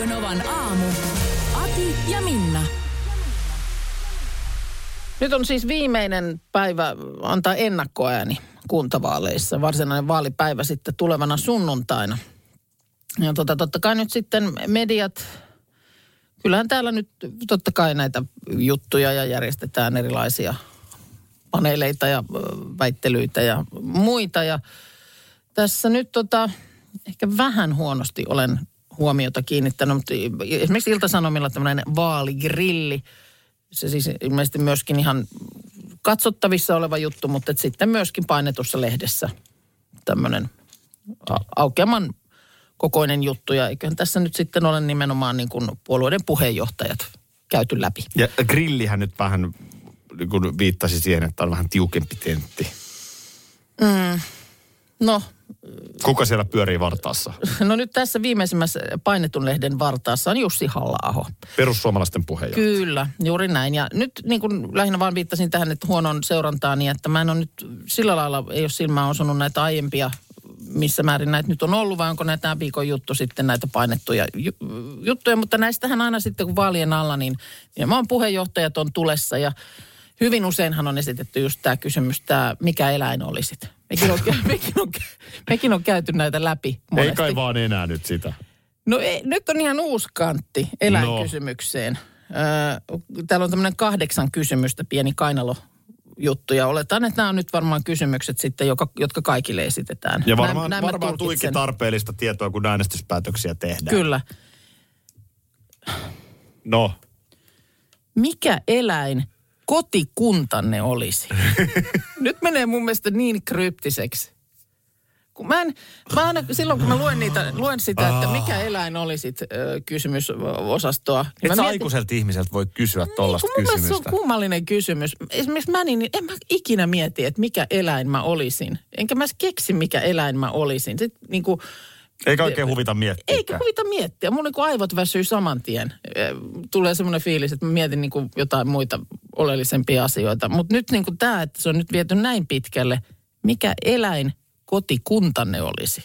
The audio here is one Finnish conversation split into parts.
Radio Novan aamu. Ati ja Minna. Nyt on siis viimeinen päivä antaa ennakkoääni kuntavaaleissa. Varsinainen vaalipäivä sitten tulevana sunnuntaina. Ja tota, totta kai nyt sitten mediat, kyllähän täällä nyt totta kai näitä juttuja ja järjestetään erilaisia paneeleita ja väittelyitä ja muita. Ja tässä nyt tota, ehkä vähän huonosti olen huomiota kiinnittänyt, mutta esimerkiksi Ilta-Sanomilla tämmöinen vaaligrilli, se siis ilmeisesti myöskin ihan katsottavissa oleva juttu, mutta sitten myöskin painetussa lehdessä tämmöinen aukeaman kokoinen juttu. Ja eiköhän tässä nyt sitten ole nimenomaan niin kuin puolueiden puheenjohtajat käyty läpi. Ja grillihän nyt vähän niin kuin viittasi siihen, että on vähän tiukempi tentti. No, Kuka siellä pyörii vartaassa? no nyt tässä viimeisimmässä painetun lehden vartaassa on Jussi halla Perussuomalaisten puheenjohtaja. Kyllä, juuri näin. Ja nyt niin kuin lähinnä vaan viittasin tähän, että huonon seurantaan, niin että mä en ole nyt sillä lailla, ei ole silmään osunut näitä aiempia, missä määrin näitä nyt on ollut, vai onko näitä tämän viikon juttu sitten näitä painettuja ju- juttuja. Mutta näistähän aina sitten, kun vaalien alla, niin nimenomaan puheenjohtajat on tulessa ja hyvin useinhan on esitetty just tämä kysymys, tämä mikä eläin olisit. Mekin on, mekin on, mekin on käyty näitä läpi Ei monesti. kai vaan enää nyt sitä. No ei, nyt on ihan uusi kantti eläinkysymykseen. Öö, täällä on tämmöinen kahdeksan kysymystä, pieni kainalo juttu. Ja oletan, että nämä on nyt varmaan kysymykset sitten, joka, jotka kaikille esitetään. Ja Näin- varmaan, näin mä varmaan tulkitsen. tarpeellista tietoa, kun äänestyspäätöksiä tehdään. Kyllä. No, Mikä eläin kotikuntanne olisi? nyt menee mun mielestä niin kryptiseksi. Kun mä, en, mä aina, silloin kun mä luen, niitä, luen sitä, että mikä eläin olisit ö, kysymysosastoa. niin et mä sä mietin- ihmiseltä voi kysyä tollasta Kun mun mielestä se kysymystä. on kummallinen kysymys. Esimerkiksi mä niin, en mä ikinä mieti, että mikä eläin mä olisin. Enkä mä keksi, mikä eläin mä olisin. Sitten niin kuin, Eikä oikein huvita miettiä. eikä huvita miettiä. Mun niin kuin aivot väsyy saman tien. Tulee semmoinen fiilis, että mä mietin niin kuin jotain muita oleellisempia asioita. Mutta nyt niin kuin tämä, että se on nyt viety näin pitkälle, mikä eläin kotikuntanne olisi.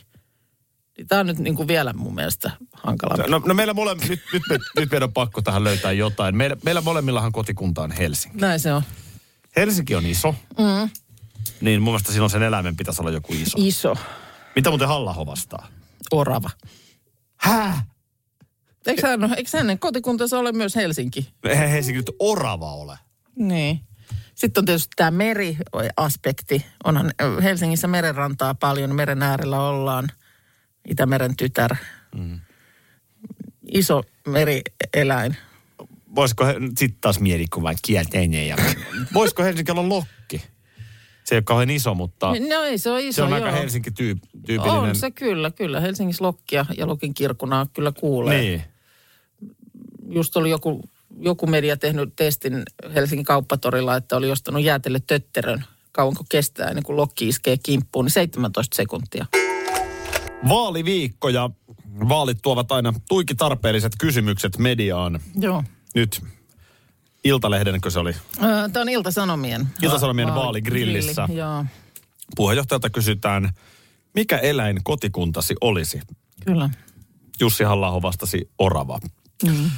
Tämä on nyt niin kuin vielä mun mielestä hankala. No, no meillä mole, nyt, nyt, me, nyt meidän on pakko tähän löytää jotain. Meillä, meillä molemmillahan kotikunta on Helsinki. Näin se on. Helsinki on iso. Mm. Niin mun mielestä silloin sen eläimen pitäisi olla joku iso. Iso Mitä muuten halla vastaa? Orava. Hää? Eikö hän, eikö hänen kotikuntansa ole myös Helsinki? Eihän Helsinki nyt orava ole. Niin. Sitten on tietysti tämä meriaspekti. Onhan Helsingissä merenrantaa paljon, meren äärellä ollaan. Itämeren tytär. Mm. Iso merieläin. Voisiko, sitten taas mieli, kun vain kielteinen. Ja, voisiko Helsinki olla lokki? Se ei ole kauhean iso, mutta No ei, se on iso, se on joo. aika Helsinki-tyypillinen. On se kyllä, kyllä. Helsingissä Lokkia ja Lokin kirkkunaa kyllä kuulee. Niin. Just oli joku, joku media tehnyt testin Helsingin kauppatorilla, että oli ostanut jäätelle tötterön. Kauanko kestää ennen kuin Lokki iskee kimppuun, niin 17 sekuntia. Vaaliviikko ja vaalit tuovat aina tuiki tarpeelliset kysymykset mediaan. Joo. Nyt Iltalehdenkö se oli? Tämä on Ilta-Sanomien. Ilta-Sanomien Va- vaaligrillissä. grilli, Joo, Puheenjohtajalta kysytään, mikä eläin kotikuntasi olisi? kyllä. Jussi halla vastasi orava. Mm.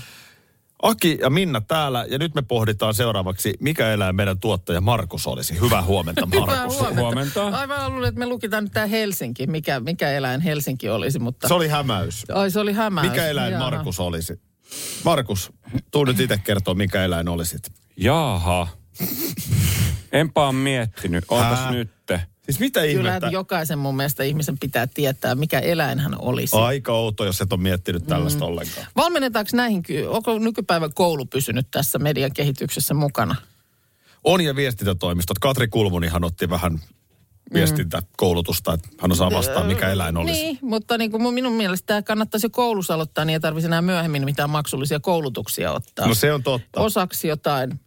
Aki ja Minna täällä ja nyt me pohditaan seuraavaksi, mikä eläin meidän tuottaja Markus olisi. Hyvää huomenta Markus. Hyvää huomenta. Huomenta. Aivan luulen, että me lukitaan nyt tämä Helsinki, mikä, mikä eläin Helsinki olisi, mutta... Se oli hämäys. Ai se oli hämäys. Mikä eläin Jaha. Markus olisi? Markus, tuu nyt itse kertoa, mikä eläin olisit. Jaha. Enpä ole miettinyt. Ootas Hää? nytte. Siis mitä Kyllä ihmettä? jokaisen mun mielestä ihmisen pitää tietää, mikä eläin hän olisi. Aika outo, jos et ole miettinyt tällaista Mm. ollenkaan. Valmennetaanko näihin, onko nykypäivän koulu pysynyt tässä median kehityksessä mukana? On ja viestintätoimistot. Katri Kulmunihan otti vähän viestintäkoulutusta, että hän osaa vastaa, mikä eläin olisi. Niin, mutta niin kuin mun- minun mielestä tämä kannattaisi jo koulussa aloittaa, niin ei tarvitsisi enää myöhemmin mitään maksullisia koulutuksia ottaa. No se on totta. Osaksi jotain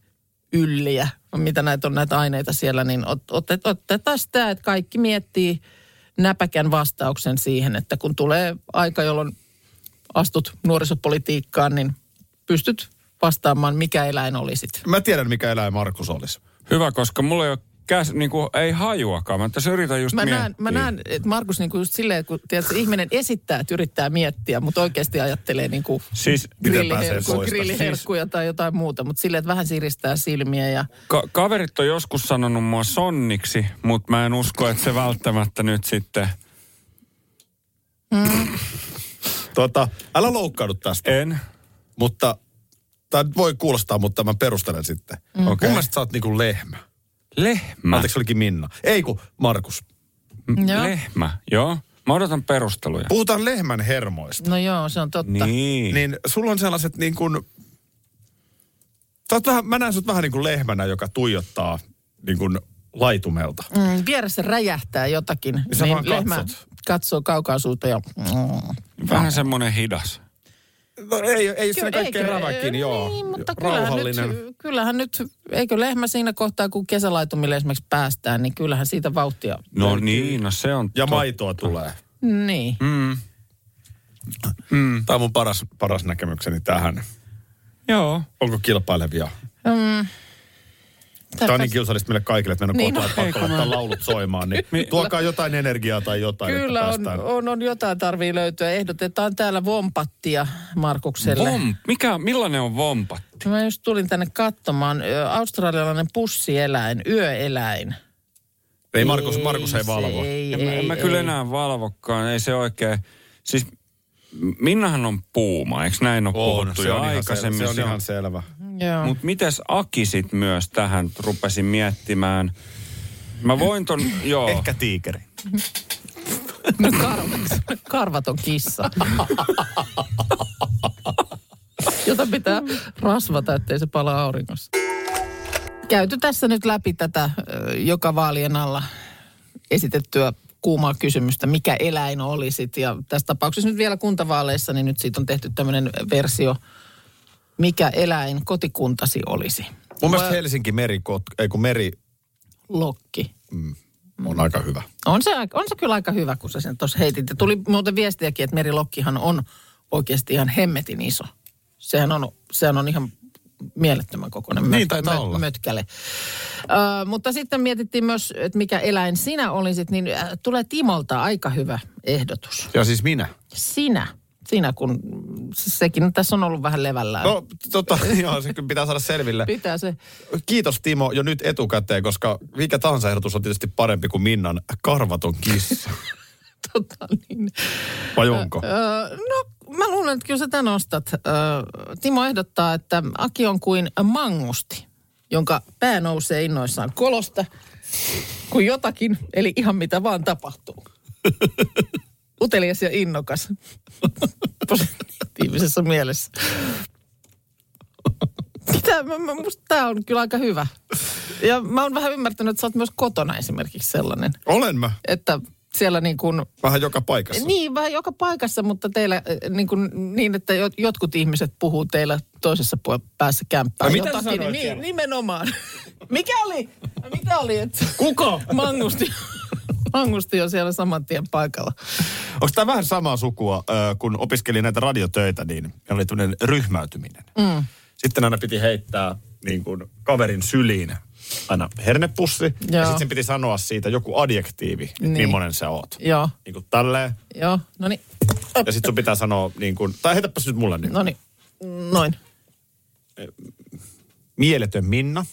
ylliä, mitä näitä on näitä aineita siellä, niin ot, otet, otetaan sitä, että kaikki miettii näpäkän vastauksen siihen, että kun tulee aika, jolloin astut nuorisopolitiikkaan, niin pystyt vastaamaan, mikä eläin olisit. Mä tiedän, mikä eläin Markus olisi. Hyvä, koska mulla ei ole käs, niin kuin, ei hajuakaan. Mä tässä yritän just Mä miettiä. näen, mä näen, että Markus niin kuin just silleen, kun tiedätkö, ihminen esittää, että yrittää miettiä, mutta oikeasti ajattelee niin kuin Siis Miten pääsee grilliherkkuja, grilliherkkuja tai jotain muuta, mutta silleen, että vähän siristää silmiä ja ka- kaverit on joskus sanonut mua sonniksi, mutta mä en usko, että se välttämättä nyt sitten... Tota, älä loukkaannu tästä, En. mutta tämä voi kuulostaa, mutta mä perustelen sitten. Mm. Okei. Mun mielestä sä oot niinku lehmä. Lehmä. Anteeksi, olikin Minna. Ei kun Markus. Joo. Lehmä, joo. Mä odotan perusteluja. Puhutaan lehmän hermoista. no joo, se on totta. Niin. Niin sulla on sellaiset niin kuin... Sä vähän, mä näen sut vähän niin kuin lehmänä, joka tuijottaa niin kuin laitumelta. Mm, vieressä räjähtää jotakin, Niin sä niin vaan lehmä katsoo kaukaisuutta ja... Mm. Vähän semmoinen hidas. No, ei, ei se Kyllä, kaikkein eikö- räväkin, joo. Niin, mutta kyllähän Rauhallinen. nyt, kyllähän nyt, eikö lehmä siinä kohtaa, kun kesälaitumille esimerkiksi päästään, niin kyllähän siitä vauhtia. No löytyy. niin, no se on Ja totta. maitoa tulee. Niin. Mm. Mm. Tämä on mun paras, paras näkemykseni tähän. Joo. Onko kilpailevia? Mm. Tämä on niin kiusallista meille kaikille, että meidän on Niin, kotona, no, että pakko laittaa laulut soimaan. Niin tuokaa jotain energiaa tai jotain, Kyllä että on, on, on, jotain tarvii löytyä. Ehdotetaan täällä vompattia Markukselle. Vom, mikä, millainen on vompatti? Mä just tulin tänne katsomaan. Australialainen pussieläin, yöeläin. Ei Markus, Markus ei valvo. Ei, En, ei, mä, en mä ei. kyllä enää valvokaan, ei se oikein. Siis Minnahan on puuma, eikö näin ole puhuttu se jo on aikaisemmin? Se on ihan selvä. Mutta mites Aki sit myös tähän rupesin miettimään? Mä voin ton, joo. Ehkä tiikeri. No karvat, karvaton kissa. Jota pitää rasvata, ettei se pala auringossa. Käyty tässä nyt läpi tätä joka vaalien alla esitettyä kuumaa kysymystä, mikä eläin olisit. Ja tässä tapauksessa nyt vielä kuntavaaleissa, niin nyt siitä on tehty tämmöinen versio, mikä eläin kotikuntasi olisi. Mun mielestä Helsinki meri, ei kun meri Lokki. on aika hyvä. On se, on se kyllä aika hyvä, kun sä sen tuossa heitit. Ja tuli muuten viestiäkin, että Merilokkihan on oikeasti ihan hemmetin iso. Sehän on, sehän on ihan mielettömän kokoinen Niin taitaa olla. mötkäle. Ö, mutta sitten mietittiin myös, että mikä eläin sinä olisit, niin äh, tulee Timolta aika hyvä ehdotus. Ja siis minä. Sinä, sinä kun sekin tässä on ollut vähän levällään. No, tota, joo, se pitää saada selville. Pitää se. Kiitos Timo jo nyt etukäteen, koska mikä tahansa ehdotus on tietysti parempi kuin Minnan karvaton kissa. Tota, niin. Vai onko? Öö, no, mä luulen, että kyllä sä tän ostat. Öö, Timo ehdottaa, että Aki on kuin mangusti, jonka pää nousee innoissaan kolosta, kun jotakin, eli ihan mitä vaan tapahtuu. Utelias ja innokas. Positiivisessa mielessä. Tää, mä, mä, musta tää on kyllä aika hyvä. Ja mä oon vähän ymmärtänyt, että sä oot myös kotona esimerkiksi sellainen, Olen mä. että siellä niin kuin Vähän joka paikassa. niin, vähän joka paikassa, mutta teillä äh, niin, kuin, niin että jot- jotkut ihmiset puhuu teillä toisessa päässä kämppää. Ai, mitä jotakin. sanoit niin, siellä? nimenomaan. Mikä oli? Mitä oli? Että Kuka? mangusti, mangusti on siellä saman tien paikalla. Onko tämä vähän samaa sukua, kun opiskelin näitä radiotöitä, niin oli tämmöinen ryhmäytyminen. Mm. Sitten aina piti heittää niin kuin kaverin syliin aina hernepussi. Ja Joo. sitten sen piti sanoa siitä joku adjektiivi, että Niin. millainen sä oot. Joo, Niin kuin tälleen. joo, no niin. Ja sitten sun pitää sanoa niin kuin, tai heitäpäs nyt mulle niin. No niin, noin. Mieletön Minna.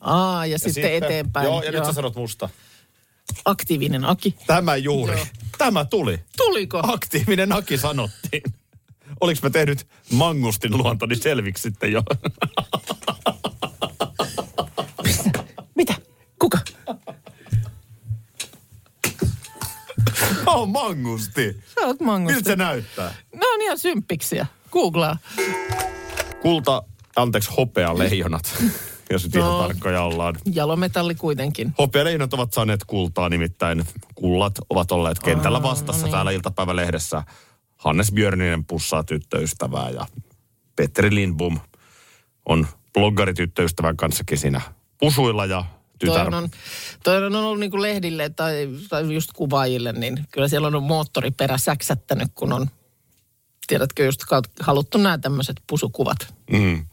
Aa, ja, Ja sitten, eteenpäin. Joo, ja nyt sä sanot musta. Aktiivinen Aki. Tämä juuri. Joo. Tämä tuli. Tuliko? Aktiivinen Aki sanottiin. Oliko mä tehnyt mangustin luontoni selviksi sitten jo? Mitä? Kuka? Mä oon mangusti. Sä oot mangusti. Miltä se näyttää? Ne on ihan symppiksiä. Googlaa. Kulta, anteeksi, hopea leijonat. Jos nyt ihan No. tarkkoja ollaan. Jalometalli kuitenkin. Hopealeijonat ovat saaneet kultaa, nimittäin kullat ovat olleet kentällä vastassa niin. täällä iltapäivälehdessä. Hannes Björninen pussaa tyttöystävää ja Petteri Lindbom on bloggarityttöystävän kanssakin siinä pusuilla ja tytär... Toi on, toi on ollut niin kuin lehdille tai, tai just kuvaajille, niin kyllä siellä on moottoriperä säksättänyt, kun on, tiedätkö, just haluttu nämä tämmöiset pusukuvat. Mm.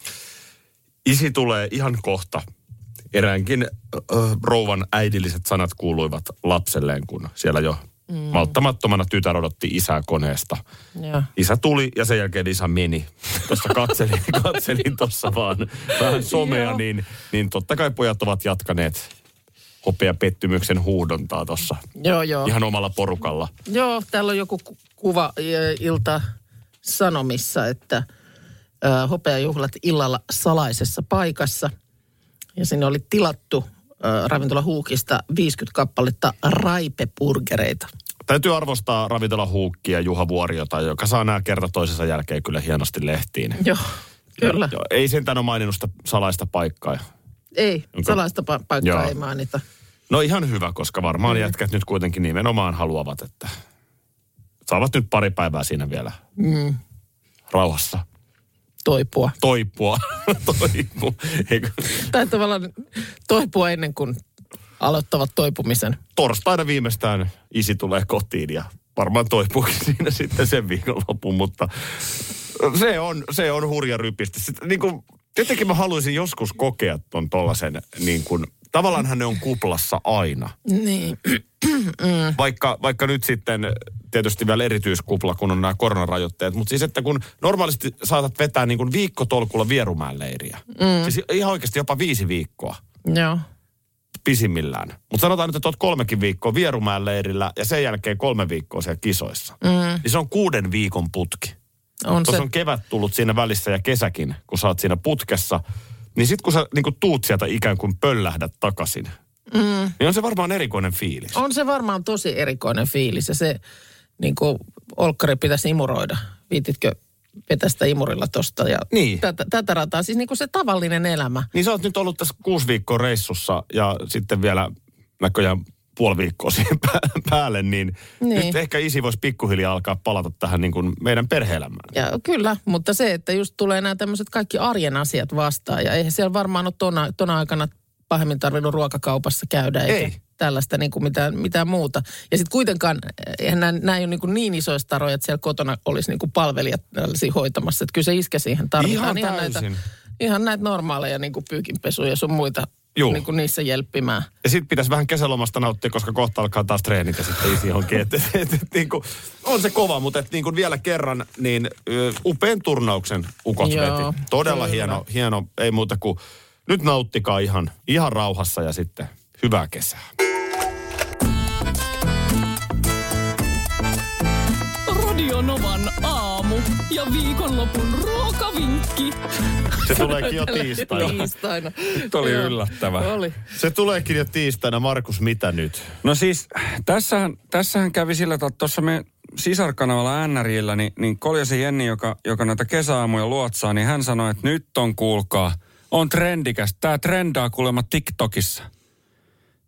Isi tulee ihan kohta. Eräänkin äh, rouvan äidilliset sanat kuuluivat lapselleen, kun siellä jo mm. malttamattomana tytär odotti isää koneesta. Joo. Isä tuli ja sen jälkeen isä meni. Tuossa katselin, katselin tuossa vaan vähän somea, niin, niin totta kai pojat ovat jatkaneet hopea pettymyksen huudontaa tuossa Joo, joo. ihan omalla porukalla. Joo, täällä on joku ku- kuva ilta Sanomissa, että hopeajuhlat illalla salaisessa paikassa. Ja sinne oli tilattu ravintola Huukista 50 kappaletta raipepurgereita. Täytyy arvostaa ravintola Huukkia Juha Vuoriota, joka saa nämä kerta toisensa jälkeen kyllä hienosti lehtiin. Joo, kyllä. Ja, ei sentään ole maininnut sitä salaista paikkaa. Ei, Onko- salaista pa- paikkaa Joo. ei mainita. No ihan hyvä, koska varmaan mm. jätkät nyt kuitenkin nimenomaan haluavat, että saavat nyt pari päivää siinä vielä mm. rauhassa Toipua. toipua. Toipu. Eikö? Tai tavallaan toipua ennen kuin aloittavat toipumisen. Torstaina viimeistään isi tulee kotiin ja varmaan toipuukin siinä sitten sen viikonlopun, mutta se on, se on hurja rypistä. Sitten, niin kuin, tietenkin mä haluaisin joskus kokea ton tollasen, niin kuin, tavallaan ne on kuplassa aina. Niin. Vaikka, vaikka nyt sitten tietysti vielä erityiskupla, kun on nämä koronarajoitteet. Mutta siis, että kun normaalisti saatat vetää niin kuin viikkotolkulla Vierumäen leiriä. Mm. Siis ihan oikeasti jopa viisi viikkoa Joo. pisimmillään. Mutta sanotaan nyt, että olet kolmekin viikkoa Vierumäen leirillä ja sen jälkeen kolme viikkoa siellä kisoissa. Mm. Niin se on kuuden viikon putki. On Tuossa se. on kevät tullut siinä välissä ja kesäkin, kun sä oot siinä putkessa. Niin sit kun sä niin kun tuut sieltä ikään kuin pöllähdät takaisin, mm. niin on se varmaan erikoinen fiilis. On se varmaan tosi erikoinen fiilis ja se niin kuin olkkari pitäisi imuroida. Viititkö vetää sitä imurilla tosta ja Niin. tätä, tätä rataa. Siis niin kuin se tavallinen elämä. Niin sä oot nyt ollut tässä kuusi viikkoa reissussa ja sitten vielä näköjään puoli viikkoa siihen pää- päälle, niin, Niin. nyt ehkä isi voisi pikkuhiljaa alkaa palata tähän niin kuin meidän perhe-elämään. Ja kyllä, mutta se, että just tulee nämä tämmöiset kaikki arjen asiat vastaan. Ja eihän siellä varmaan ole tona, tona aikana pahemmin tarvinnut ruokakaupassa käydä. Eikä Ei. Tällaista niin kuin mitään, mitään muuta. Ja sitten kuitenkaan, eihän nämä, nämä ei ole niin, kuin niin isoista taroja, että siellä kotona olisi niin kuin palvelijat hoitamassa. Että kyllä se iskä siihen tarvitaan. Ihan näitä, täysin. ihan näitä normaaleja niin kuin pyykinpesuja ja sun muita Juu. niin kuin niissä jelppimään. Ja sitten pitäisi vähän kesälomasta nauttia, koska kohta alkaa taas treenit ja sitten isi johonkin. Et, et, et, et, niin kuin, on se kova, mutta et, niin kuin vielä kerran, niin ö, upean turnauksen ukot Joo, veti. Todella kyllä. hieno, hieno, ei muuta kuin nyt nauttikaa ihan, ihan rauhassa ja sitten hyvää kesää. Radio Novan aamu ja viikonlopun ruokavinkki. Se tuleekin jo tiistaina. Tiistaina. Nyt oli Joo. yllättävä. Oli. Se tuleekin jo tiistaina. Markus, mitä nyt? No siis, tässähän, tässähän kävi sillä tavalla, että tuossa me sisarkanavalla NRillä, niin, niin Koljasen Jenni, joka, joka näitä kesäaamuja luotsaa, niin hän sanoi, että nyt on kuulkaa, on trendikäs. Tämä trendaa kuulemma TikTokissa.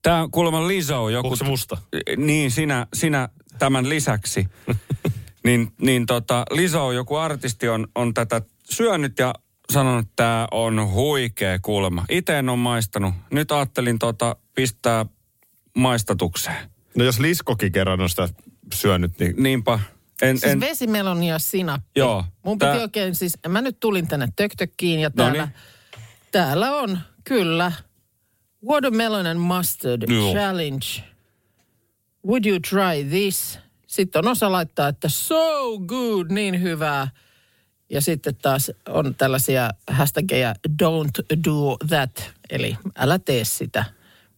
Tämä kuulemma Lizzo joku... Onko se musta? Niin, sinä, sinä tämän lisäksi. niin niin tota, Lizzo, joku artisti, on, on tätä syönyt ja sanonut, että tämä on huikea kuulemma. Itse en ole maistanut. Nyt ajattelin tota, pistää maistatukseen. No jos Liskokin kerran on sitä syönyt, niin Niinpä. En, Siis en, vesimeloni ja sinappi. Joo. Mun piti Tää- oikein siis, mä nyt tulin tänne töktökkiin ja täällä, Noniin. täällä on kyllä Watermelon and Mustard Joo. Challenge. Would you try this? Sitten on osa laittaa, että so good, niin hyvää. Ja sitten taas on tällaisia hashtageja don't do that, eli älä tee sitä.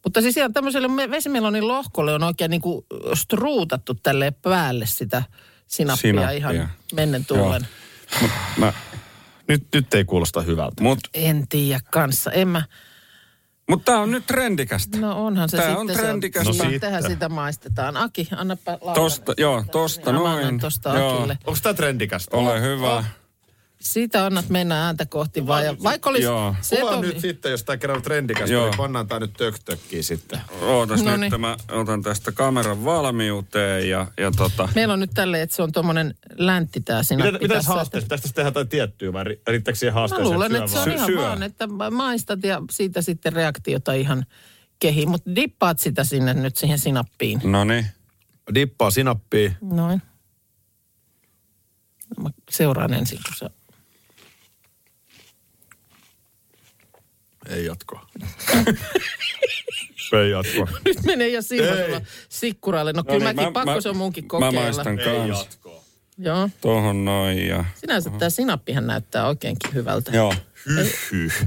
Mutta siis ihan tämmöiselle me- vesimelonin lohkolle on oikein niin kuin struutattu tälle päälle sitä sinappia, Sinappia. ihan mennen tullen. mä, nyt, nyt ei kuulosta hyvältä. mut, En tiedä kanssa. En mä, mutta tämä on nyt trendikästä. no onhan se Tää sitten. on se trendikäs. No siitä. Tehdään sitä maistetaan. Aki, annapa Laura. Tosta, joo, tosta Niin, noin. Tosta Joo. Akille. Onko tämä trendikästä? Ole hyvä. Siitä annat mennä ääntä kohti vaan. Ja vaikka olisi Joo. se Kuva tovi- nyt sitten, jos tämä kerran on trendikästä, Joo. niin pannaan tämä nyt töktökkiin sitten. Ootas Noniin. nyt, mä otan tästä kameran valmiuteen ja, ja tota... Meillä on nyt tälleen, että se on tuommoinen läntti tää sinappi. Mitä, mitä tässä. haasteesta? Tästä tehdään jotain tiettyä vai ri- riittääkö siihen Mä haasteeseen? luulen, syö että se on vaan? ihan Syö. vaan, että maistat ja siitä sitten reaktiota ihan kehi. Mutta dippaat sitä sinne nyt siihen sinappiin. No niin. Dippaa sinappia. Noin. Mä seuraan ensin, kun sä... Ei jatkoa. Ei jatkoa. Nyt menee jo silmä Ei. sulla sikkuralle. No, No kyllä niin, mäkin, pakko se on munkin kokeilla. Mä maistan Ei kans. jatkoa. Joo. Tohon noin ja... Sinänsä tämä sinappihan näyttää oikeinkin hyvältä. Joo. Hyh, hyh.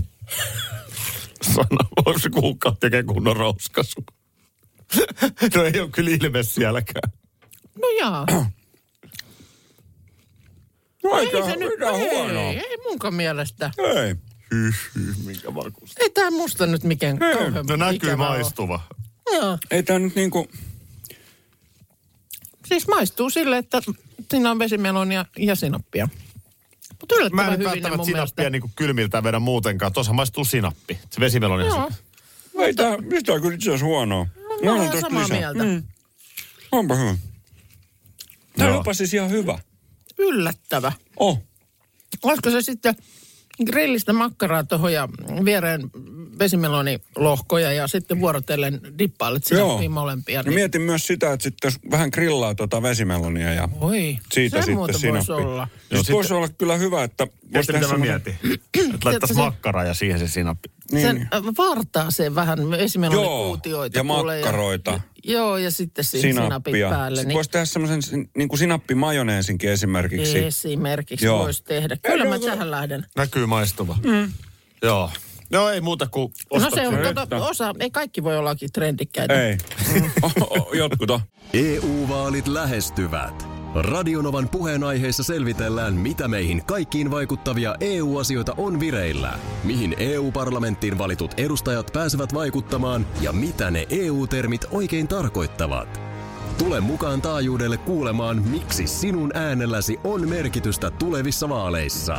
Sana, onko se kuukausi tekee kunnon rouskasu? no ei ole kyllä ilme sielläkään. No jaa. Aika, Ei se nyt, huono. ei, ei munkaan mielestä. Ei. Hyh, hyh, minkä makusta. Ei tää musta nyt mikään kauhean No näkyy maistuva. Joo. Ei tää nyt niinku... Siis maistuu sille, että siinä on vesimelonia ja sinappia. Mutta Mä yllättävän en hyvin ne välttämättä sinappia mielestä. niin kylmiltä vedä muutenkaan. Tuossa maistuu sinappi. Se vesimeloni. on Joo, se- Ei tää, mistä on kyllä itse asiassa huonoa. mä annan olen samaa lisää. mieltä. Mm. Onpa hyvä. Joo. onpa siis ihan hyvä. Yllättävä. Oh. Olisiko se sitten grillistä makkaraa tuohon ja viereen vesimelonilohkoja ja sitten vuorotellen dippailet sinappiin molempia. Ja mietin myös sitä, että sitten jos vähän grillaa tuota vesimelonia ja Oi, siitä se sitten sinappi. voisi olla. Joo, sitten- voisi olla kyllä hyvä, että... voisi Tiedätkö, tehdä mitä mä mietin? Että laittaisi Se- makkaraa ja siihen se sinappi. Niin. Sen äh, vartaa sen vähän vesimelonikuutioita. ja kuule, makkaroita. joo, ja sitten siihen sinapit sinappia. päälle. Sitten voisi tehdä semmoisen niin kuin sinappimajoneesinkin esimerkiksi. Esimerkiksi Joo. voisi tehdä. Kyllä mä tähän lähden. Näkyy maistuva. Mm. Joo. No ei muuta kuin No se on, tota, osa, ei kaikki voi ollakin trendikkäitä. Ei. O- Jotkut on. EU-vaalit lähestyvät. Radionovan puheenaiheessa selvitellään, mitä meihin kaikkiin vaikuttavia EU-asioita on vireillä, mihin EU-parlamenttiin valitut edustajat pääsevät vaikuttamaan ja mitä ne EU-termit oikein tarkoittavat. Tule mukaan taajuudelle kuulemaan, miksi sinun äänelläsi on merkitystä tulevissa vaaleissa.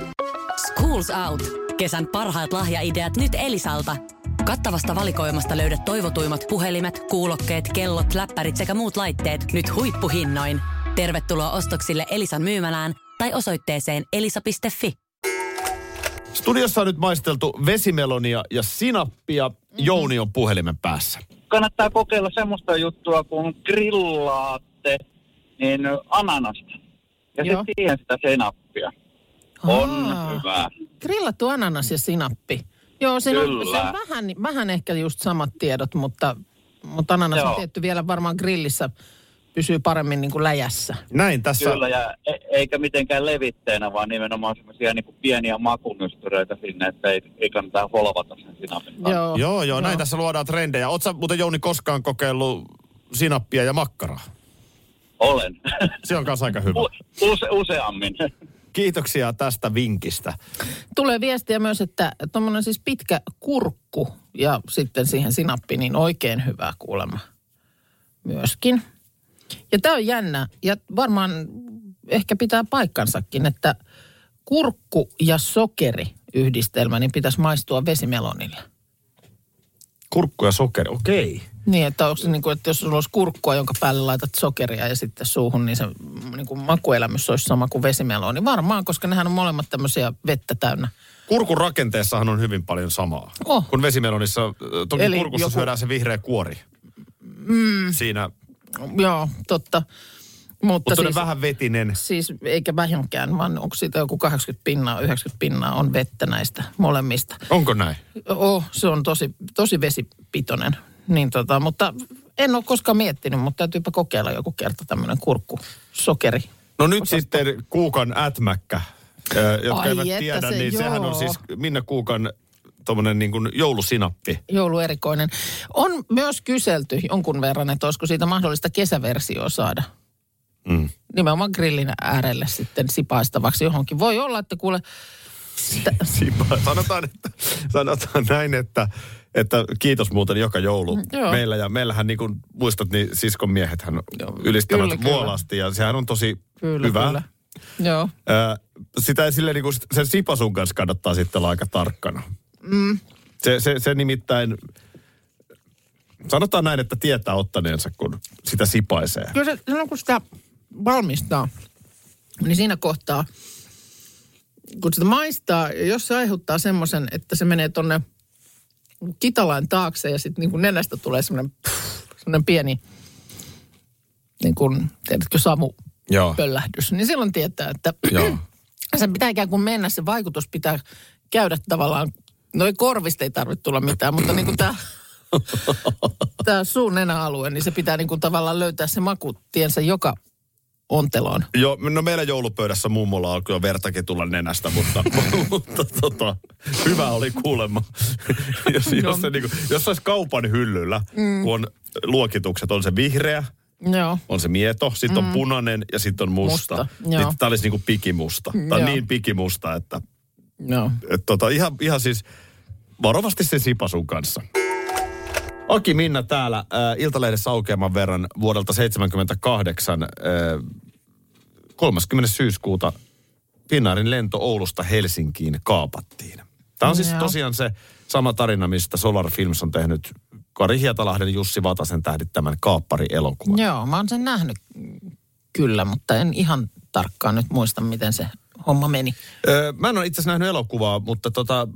Schools Out. Kesän parhaat lahjaideat nyt Elisalta. Kattavasta valikoimasta löydät toivotuimmat puhelimet, kuulokkeet, kellot, läppärit sekä muut laitteet nyt huippuhinnoin. Tervetuloa ostoksille Elisan myymälään tai osoitteeseen elisa.fi. Studiossa on nyt maisteltu vesimelonia ja sinappia. Jouni on puhelimen päässä. kannattaa kokeilla semmoista juttua, kun grillaatte niin ananasta. Ja Joo. sitten siihen sitä senappia. On Aa. hyvä. Grillattu ananas ja sinappi. Joo, siinä on, se on vähän, vähän ehkä just samat tiedot, mutta, mutta ananas on Joo. tietty vielä varmaan grillissä pysyy paremmin niin kuin läjässä. Näin tässä. Kyllä, ja e- eikä mitenkään levitteenä, vaan nimenomaan semmoisia niin pieniä makunystyröitä sinne, että ei, ei kannata holvata sen sinapin kanssa. Joo, Joo, joo, näin tässä luodaan trendejä. Oletko muuten Jouni koskaan kokeillut sinappia ja makkaraa? Olen. Se on kanssa aika hyvä. U- use, useammin. Kiitoksia tästä vinkistä. Tulee viestiä myös, että tuommoinen siis pitkä kurkku ja sitten siihen sinappi, niin oikein hyvää kuulemma myöskin. Ja tämä on jännä ja varmaan ehkä pitää paikkansakin, että kurkku ja sokeri yhdistelmä, niin pitäisi maistua vesimelonille. Kurkku ja sokeri, okei. Niin, että onko se niin kuin, että jos sulla olisi kurkkua, jonka päälle laitat sokeria ja sitten suuhun, niin se niin kuin makuelämys olisi sama kuin vesimeloni. Varmaan, koska nehän on molemmat tämmöisiä vettä täynnä. Kurkun rakenteessahan on hyvin paljon samaa. Oh. Kun vesimelonissa, toki Eli kurkussa joku- syödään se vihreä kuori. Mm. Siinä, Joo, totta. Mutta mutta siis, siis, vähän vetinen. siis eikä vähänkään, vaan onko siitä joku 80 pinnaa, 90 pinnaa on vettä näistä molemmista. Onko näin? Oh, se on tosi, tosi vesipitoinen. Niin tota, mutta en ole koskaan miettinyt, mutta täytyypä kokeilla joku kerta tämmöinen kurkku, sokeri. No nyt sitten kuukan ätmäkkä Ö, jotka Ai eivät tiedä, se- niin sehän on joo. siis Minna Kuukan tommonen niin kuin joulusinappi. Jouluerikoinen. On myös kyselty jonkun verran, että olisiko siitä mahdollista kesäversioa saada. Mm. Nimenomaan grillin äärelle sitten sipaistavaksi johonkin. Voi olla, että kuule, Sipa. Sanotaan, että, sanotaan näin, että, että kiitos muuten joka joulu Mm, joo. meillä. Ja meillähän niin kuin muistat, niin siskon miehethän ylistävät kyllä, kyllä. vuolasti ja sehän on tosi kyllä, hyvä. kyllä. Joo. Sitä ei silleen niin kuin sen sipasun kanssa kannattaa sitten olla aika tarkkana. Mm. Se, se, se nimittäin, sanotaan näin, että tietää ottaneensa, kun sitä sipaisee. Kyllä se, silloin kun sitä valmistaa, niin siinä kohtaa, kun sitä maistaa, jos se aiheuttaa semmoisen, että se menee tonne kitalain taakse ja sitten niin kuin nenästä tulee semmoinen, semmoinen pieni, niin kuin, tiedätkö, samu Joo. pöllähdys, niin silloin tietää, että Joo. sen pitää ikään kuin mennä, se vaikutus pitää käydä tavallaan, no ei korvista ei tarvitse tulla mitään, mutta niin kuin tämä tämä suun nenäalue, niin se pitää niin kuin tavallaan löytää se makutiensä joka onteloon. Joo, no meillä joulupöydässä mummolla alkoi jo vertakin tulla nenästä, mutta, mutta tota, hyvä oli kuulemma. jos, jos, se niinku, jos se olisi kaupan hyllyllä, mm. kun on luokitukset, on se vihreä, Joo. on se mieto, sitten on punainen ja sitten on musta. Musta. Niin, tämä olisi niinku pikimusta. Tämä on Joo. niin pikimusta, että Joo. et tota, ihan, ihan siis varovasti sen sipasun kanssa. Aki Minna täällä äh, Iltalehdessä aukeaman verran vuodelta 78 äh, 30. syyskuuta Finnairin lento Oulusta Helsinkiin kaapattiin. Tämä on siis tosiaan se sama tarina, mistä Solar Films on tehnyt Kari Hietalahden Jussi Vatasen tähdittämän kaappari-elokuvan. Joo, mä oon sen nähnyt kyllä, mutta en ihan tarkkaan nyt muista, miten se homma meni. Öö, mä en ole itse asiassa nähnyt elokuvaa, mutta tota,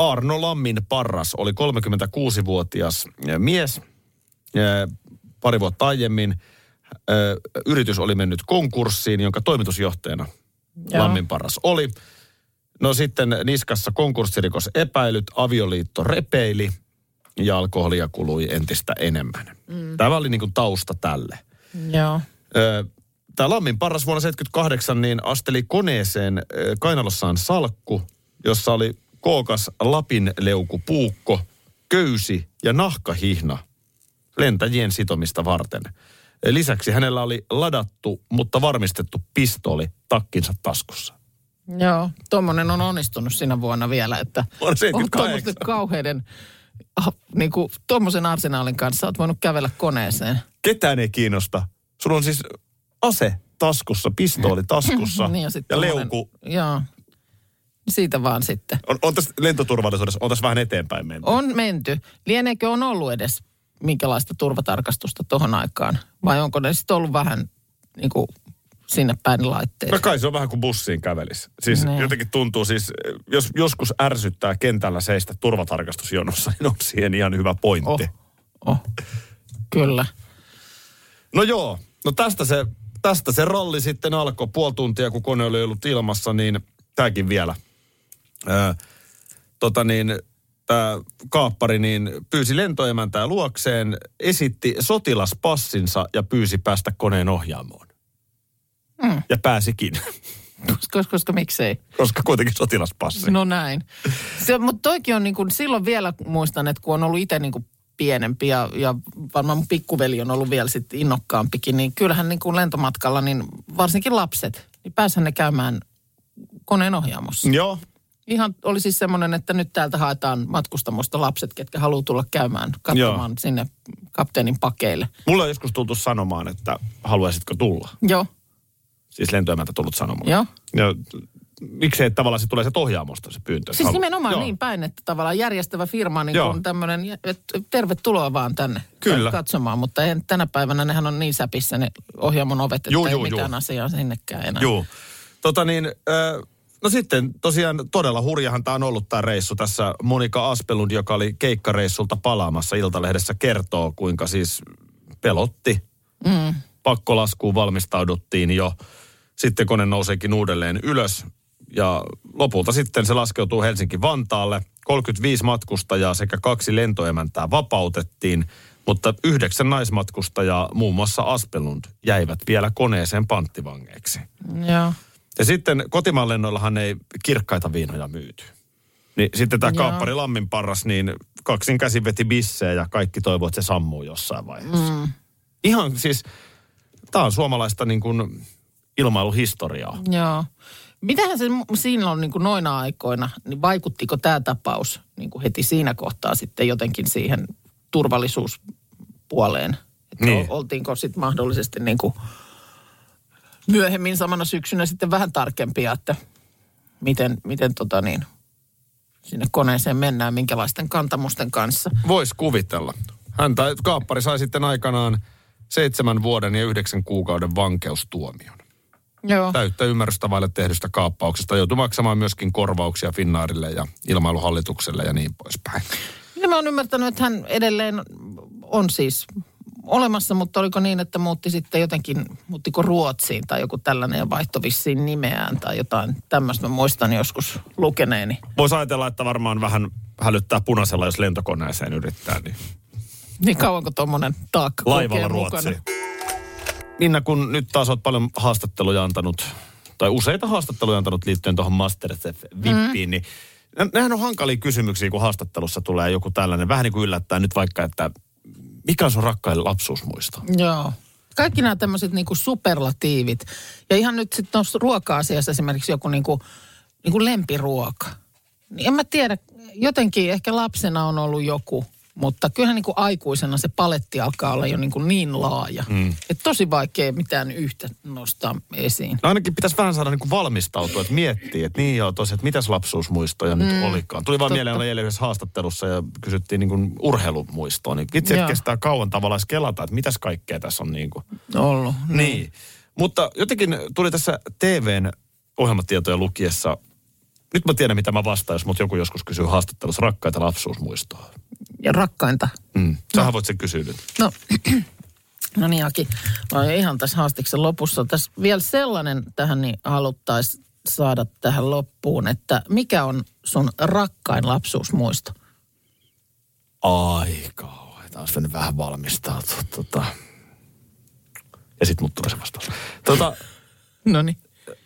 Arno Lammin Parras oli 36-vuotias ö, mies. Ö, Pari vuotta aiemmin ö, yritys oli mennyt konkurssiin, jonka toimitusjohtajana Joo. Lammin Parras oli. No sitten niskassa konkurssirikos epäilyt, avioliitto repeili ja alkoholia kului entistä enemmän. Mm. Tämä oli niin kuin tausta tälle. Joo. Tämä Lammin parras vuonna 78 niin asteli koneeseen kainalossaan salkku, jossa oli kookas lapin leukupuukko, köysi ja nahkahihna lentäjien sitomista varten. Lisäksi hänellä oli ladattu, mutta varmistettu pistooli takkinsa taskussa. Joo, tuommoinen on onnistunut sinä vuonna vielä, että on 78. tuommoisten kauheiden, ah, niin kuin tuommoisen arsenaalin kanssa olet voinut kävellä koneeseen. Ketään ei kiinnosta. Sulla on siis ase taskussa, pistooli taskussa Niin, ja, ja tommonen- leuku. Joo, siitä vaan sitten. On, on tässä lentoturvallisuudessa, on tässä vähän eteenpäin menty. On menty. Lieneekö on ollut edes minkälaista turvatarkastusta tuohon aikaan? Vai onko ne sitten ollut vähän niin kuin sinne päin laitteet? No kai se on vähän kuin bussiin kävelisi. Siis Niin. jotenkin tuntuu siis, jos joskus ärsyttää kentällä seistä turvatarkastusjonossa, niin on siihen ihan hyvä pointti. Oh. Oh. Kyllä. No joo, no tästä se, tästä se ralli sitten alkoi. Puoli tuntia, kun kone oli ollut ilmassa, niin tämäkin vielä. Ää, tota niin, tämä kaappari niin pyysi lentoemäntää luokseen, esitti sotilaspassinsa ja pyysi päästä koneen ohjaamoon. Mm. Ja pääsikin, Koska, koska miksei? koska kuitenkin sotilaspassi. No näin. Se, mutta toikin on niin kuin, silloin vielä muistan, että kun on ollut itse niin kuin pienempi ja, ja varmaan mun pikkuveli on ollut vielä sitten innokkaampikin, niin kyllähän niin kuin lentomatkalla, niin varsinkin lapset, niin pääshän ne käymään koneen ohjaamossa. Joo, Ihan oli siis semmoinen, että nyt täältä haetaan matkustamosta lapset, ketkä haluaa tulla käymään katsomaan Joo. sinne kapteenin pakeille. Mulla on joskus tultu sanomaan, että haluaisitko tulla. Joo, Siis lentoemäntä tullut sanomaan. joo. Ja miksei tavallaan se tulee se ohjaamosta se pyyntö. Siis Halu- nimenomaan Joo. niin päin, että tavallaan järjestävä firma niin kuin tämmöinen, että tervetuloa vaan tänne Kyllä. katsomaan. Mutta en, tänä päivänä nehän on niin säpissä ne ohjaamon ovet, että Juu, ei juu, mitään juu. asiaa sinnekään enää. Joo. Tota niin, ö, no sitten tosiaan todella hurjahan tämä on ollut tämä reissu. Tässä Monika Aspelund, joka oli keikkareissulta palaamassa Iltalehdessä, kertoo, kuinka siis pelotti. Mm. Pakkolaskuun valmistauduttiin jo. Sitten kone nouseekin uudelleen ylös. Ja lopulta sitten se laskeutuu Helsinki-Vantaalle. 35 matkustajaa sekä kaksi lentoemäntää vapautettiin, mutta yhdeksän naismatkustajaa, muun muassa Aspelund, jäivät vielä koneeseen panttivangeiksi. Joo. Ja sitten kotimaan lennoillahan ei kirkkaita viinoja myyty. Niin sitten tämä kaappari Lammin parras, niin kaksin käsin veti bissejä ja kaikki toivoo, että se sammuu jossain vaiheessa. Mm. Ihan siis, tämä on suomalaista niin kuin ilmailuhistoriaa. Joo. Mitähän se on niin kuin noina aikoina, niin vaikuttiko tämä tapaus niin kuin heti siinä kohtaa sitten jotenkin siihen turvallisuuspuoleen? Että niin. oltiinko sitten mahdollisesti niin kuin myöhemmin samana syksynä sitten vähän tarkempia, että miten, miten tota niin, sinne koneeseen mennään, minkälaisten kantamusten kanssa. Voisi kuvitella. Hän tai kaappari sai sitten aikanaan seitsemän vuoden ja yhdeksän kuukauden vankeustuomion. Joo. Täyttä ymmärrystä vaille tehdystä kaappauksesta. Joutui maksamaan myöskin korvauksia Finnaarille ja ilmailuhallitukselle ja niin poispäin. Ja mä oon ymmärtänyt, että hän edelleen on siis olemassa, mutta oliko niin, että muutti sitten jotenkin, muuttiko Ruotsiin tai joku tällainen ja vaihtoi vissiin nimeään tai jotain tämmöistä. Mä muistan joskus lukeneeni. Voisi ajatella, että varmaan vähän hälyttää punaisella, jos lentokoneeseen yrittää. Niin Niin kauanko tuommoinen taakka laivalla Ruotsiin. Minna, kun nyt taas olet paljon haastatteluja antanut, tai useita haastatteluja antanut liittyen tuohon Masterchef-vippiin, mm. niin nä- nehän on hankalia kysymyksiä, kun haastattelussa tulee joku tällainen. Vähän niin kuin yllättää nyt vaikka, että mikä on sun rakkain lapsuusmuisto? Joo. Kaikki nämä tämmöiset niinku superlatiivit. Ja ihan nyt sitten tuossa ruoka-asiassa esimerkiksi joku niinku, niinku lempiruoka. Niin en mä tiedä, jotenkin ehkä lapsena on ollut joku, mutta kyllähän niinku aikuisena se paletti alkaa olla jo niinku niin laaja. Mm. Että tosi vaikea mitään yhtä nostaa esiin. No ainakin pitäisi vähän saada niin kuin valmistautua, että miettii, että niin joo tosiaan, että mitäs lapsuusmuistoja mm, nyt olikaan. Tuli vaan totta. mieleen, eilen yhdessä haastattelussa ja kysyttiin niin kuin urheilumuistoa. Niin vitsi, että kestää kauan tavallaan kelata, että mitäs kaikkea tässä on niin kuin. Ollut. Niin. Mutta jotenkin tuli tässä TVn ohjelmatietoja lukiessa, nyt mä tiedän mitä mä vastaan, jos mut joku joskus kysyy haastattelussa rakkaita lapsuusmuistoa. Ja rakkainta. Mm. Sähän voit sen kysyä nyt. No, no niin Aki, olen ihan tässä haastiksen lopussa. Tässä vielä sellainen tähän niin haluttaisiin saada tähän loppuun, että mikä on sun rakkain lapsuusmuisto? Ai kauheeta, olisi mennyt vähän valmistautua. Tota. Ja sit mut tulee se vastaus. Tota, No niin.